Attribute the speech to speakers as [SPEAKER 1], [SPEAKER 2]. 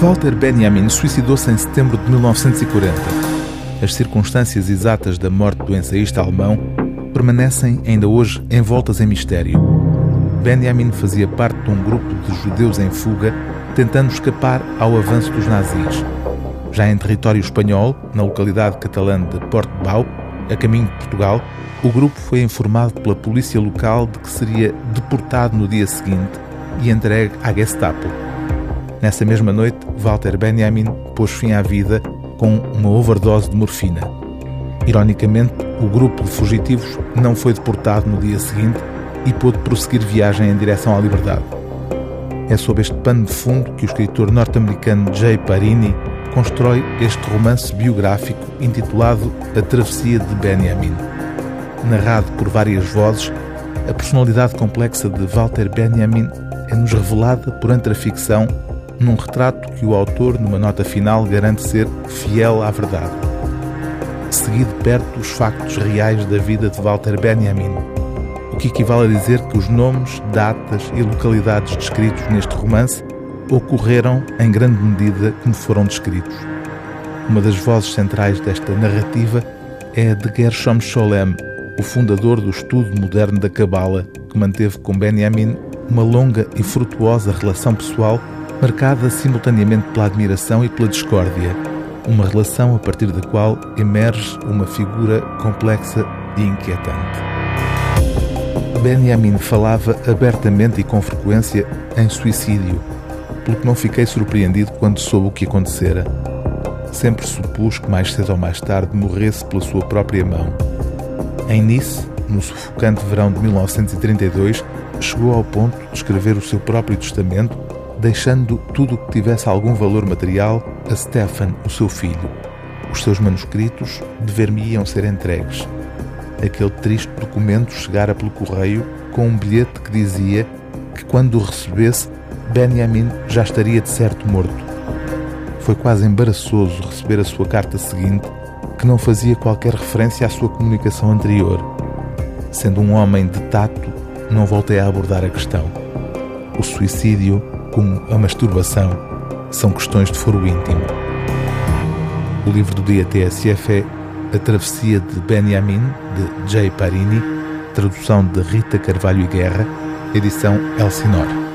[SPEAKER 1] Walter Benjamin suicidou-se em setembro de 1940. As circunstâncias exatas da morte do ensaísta alemão permanecem ainda hoje envoltas em mistério. Benjamin fazia parte de um grupo de judeus em fuga tentando escapar ao avanço dos nazis. Já em território espanhol, na localidade catalã de Portbau, a caminho de Portugal, o grupo foi informado pela polícia local de que seria deportado no dia seguinte e entregue à Gestapo. Nessa mesma noite, Walter Benjamin pôs fim à vida com uma overdose de morfina. Ironicamente, o grupo de fugitivos não foi deportado no dia seguinte e pôde prosseguir viagem em direção à liberdade. É sob este pano de fundo que o escritor norte-americano Jay Parini constrói este romance biográfico intitulado A Travessia de Benjamin. Narrado por várias vozes, a personalidade complexa de Walter Benjamin é-nos revelada por entre a ficção num retrato que o autor, numa nota final, garante ser fiel à verdade. Segui de perto os factos reais da vida de Walter Benjamin, o que equivale a dizer que os nomes, datas e localidades descritos neste romance ocorreram em grande medida como foram descritos. Uma das vozes centrais desta narrativa é a de Gershom Scholem, o fundador do estudo moderno da Cabala, que manteve com Benjamin uma longa e frutuosa relação pessoal marcada simultaneamente pela admiração e pela discórdia, uma relação a partir da qual emerge uma figura complexa e inquietante. Benjamin falava abertamente e com frequência em suicídio, pelo que não fiquei surpreendido quando soube o que acontecera. Sempre supus que mais cedo ou mais tarde morresse pela sua própria mão. Em Nice, no sufocante verão de 1932, chegou ao ponto de escrever o seu próprio testamento, deixando tudo o que tivesse algum valor material a Stefan, o seu filho. Os seus manuscritos dever-me-iam ser entregues. Aquele triste documento chegara pelo correio com um bilhete que dizia que quando o recebesse, Benjamin já estaria de certo morto. Foi quase embaraçoso receber a sua carta seguinte, que não fazia qualquer referência à sua comunicação anterior. Sendo um homem de tato, não voltei a abordar a questão. O suicídio, como a masturbação, são questões de foro íntimo. O livro do dia TSF é A Travessia de Benjamin, de Jay Parini, tradução de Rita Carvalho e Guerra, edição Elsinore.